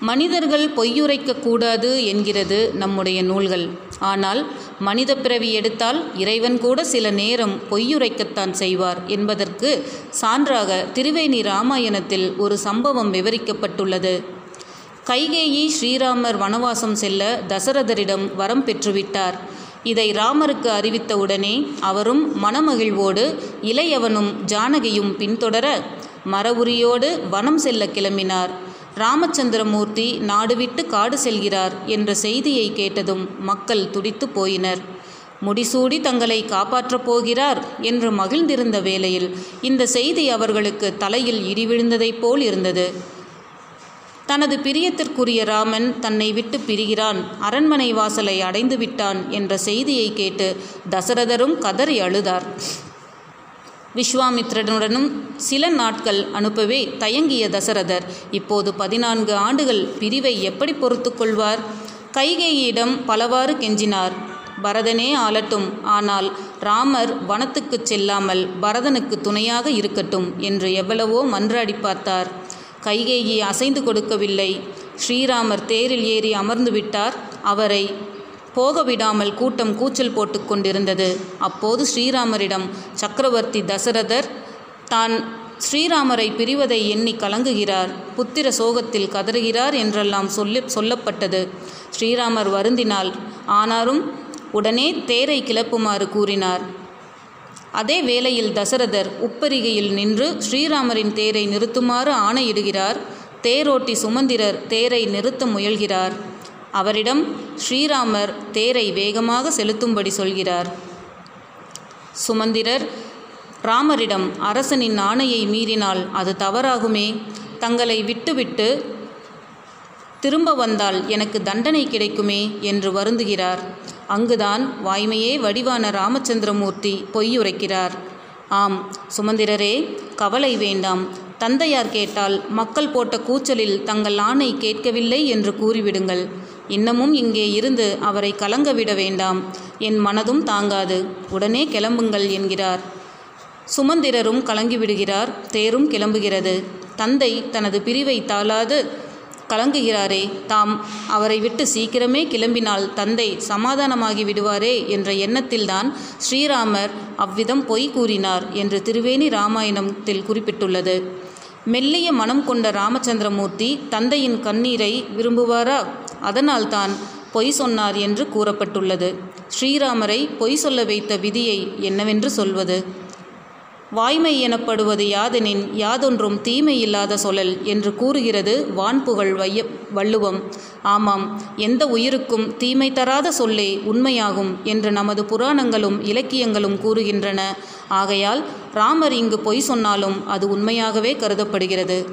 மனிதர்கள் பொய்யுரைக்க கூடாது என்கிறது நம்முடைய நூல்கள். ஆனால் மனித பிறவி எடுத்தால் இறைவன் கூட சில நேரம் பொய்யுரைக்கத்தான் செய்வார் என்பதற்கு சான்றாக திருவேணி ராமாயணத்தில் ஒரு சம்பவம் விவரிக்கப்பட்டுள்ளது. கைகேயி ஸ்ரீராமர் வனவாசம் செல்ல தசரதரிடம் வரம் பெற்றுவிட்டார். இதை ராமருக்கு அறிவித்தவுடனே அவரும் மனமகிழ்வோடு இளையவனும் ஜானகியும் பின்தொடர மரவுரியோடு வனம் செல்ல கிளம்பினார். ராமச்சந்திரமூர்த்தி நாடுவிட்டு காடு செல்கிறார் என்ற செய்தியை கேட்டதும் மக்கள் துடித்து போயினர். முடிசூடி தங்களை காப்பாற்றப் போகிறார் என்று மகிழ்ந்திருந்த வேளையில் இந்த செய்தி அவர்களுக்கு தலையில் இடி விழுந்ததைப் போல் இருந்தது. தனது பிரியத்திற்குரிய ராமன் தன்னை விட்டு பிரிகிறான் அரண்மனை வாசலை அடைந்து விட்டான் என்ற செய்தியை கேட்டு தசரதரும் கதறி அழுதார். விஸ்வாமித்ரனுடனும் சில நாட்கள் அனுப்பவே தயங்கிய தசரதர் இப்போது பதினான்கு ஆண்டுகள் பிரிவை எப்படி பொறுத்து கொள்வார்? கைகேயிடம் பலவாறு கெஞ்சினார். பரதனே ஆளட்டும் ஆனால் ராமர் வனத்துக்குச் செல்லாமல் பரதனுக்கு துணையாக இருக்கட்டும் என்று எவ்வளவோ மன்றாடி பார்த்தார். கைகேயி அசைந்து கொடுக்கவில்லை. ஸ்ரீராமர் தேரில் ஏறி அமர்ந்து விட்டார் அவரை போக விடாமல் கூட்டம் கூச்சல் போட்டு கொண்டிருந்தது. அப்போது ஸ்ரீராமரிடம் சக்கரவர்த்தி தசரதர் தான் ஸ்ரீராமரை பிரிவதை எண்ணி கலங்குகிறார். புத்திர சோகத்தில் கதறுகிறார் என்றெல்லாம் சொல்லி சொல்லப்பட்டது. ஸ்ரீராமர் வருந்தினால் ஆனாலும் உடனே தேரை கிளப்புமாறு கூறினார். அதே வேளையில் தசரதர் உப்பரிகையில் நின்று ஸ்ரீராமரின் தேரை நிறுத்துமாறு ஆணையிடுகிறார். தேரோட்டி சுமந்திரர் தேரை நிறுத்த முயல்கிறார். அவரிடம் ஸ்ரீராமர் தேரை வேகமாக செலுத்தும்படி சொல்கிறார். சுமந்திரர் ராமரிடம் அரசனின் ஆணையை மீறினால் அது தவறாகுமே? தங்களை விட்டுவிட்டு திரும்ப வந்தால் எனக்கு தண்டனை கிடைக்குமே? என்று வருந்துகிறார். அங்குதான் வாய்மையே வடிவான ராமச்சந்திரமூர்த்தி பொய்யுரைக்கிறார். ஆம் சுமந்திரரே கவலை வேண்டாம். தந்தையார் கேட்டால் மக்கள் போட்ட கூச்சலில் தங்கள் ஆணை கேட்கவில்லை என்று கூறிவிடுங்கள். இன்னமும் இங்கே இருந்து அவரை கலங்க விட வேண்டாம். என் மனதும் தாங்காது. உடனே கிளம்புங்கள் என்கிறார். சுமந்திரரும் கலங்கிவிடுகிறார் தேரும் கிளம்புகிறது. தந்தை தனது பிரிவை தாளாது கலங்குகிறாரே. தாம் அவரை விட்டு சீக்கிரமே கிளம்பினால் தந்தை சமாதானமாகி விடுவாரே என்ற எண்ணத்தில்தான் ஸ்ரீராமர் அவ்விதம் பொய் கூறினார் என்று திருவேணி ராமாயணத்தில் குறிப்பிட்டுள்ளது. மெல்லிய மனம் கொண்ட ராமச்சந்திரமூர்த்தி தந்தையின் கண்ணீரை விரும்புவாரா? அதனால்தான் பொய் சொன்னார் என்று கூறப்பட்டுள்ளது. ஸ்ரீராமரை பொய் சொல்ல வைத்த விதியை என்னவென்று சொல்வது? வாய்மை எனப்படுவது யாதெனின் யாதொன்றும் தீமை இல்லாத சொல்லல் என்று கூறுகிறது வான்புகழ் வைய வள்ளுவம். ஆமாம் எந்த உயிருக்கும் தீமை தராத சொல்லே உண்மையாகும் என்று நமது புராணங்களும் இலக்கியங்களும் கூறுகின்றன. ஆகையால் ராமர் இங்கு பொய் சொன்னாலும் அது உண்மையாகவே கருதப்படுகிறது.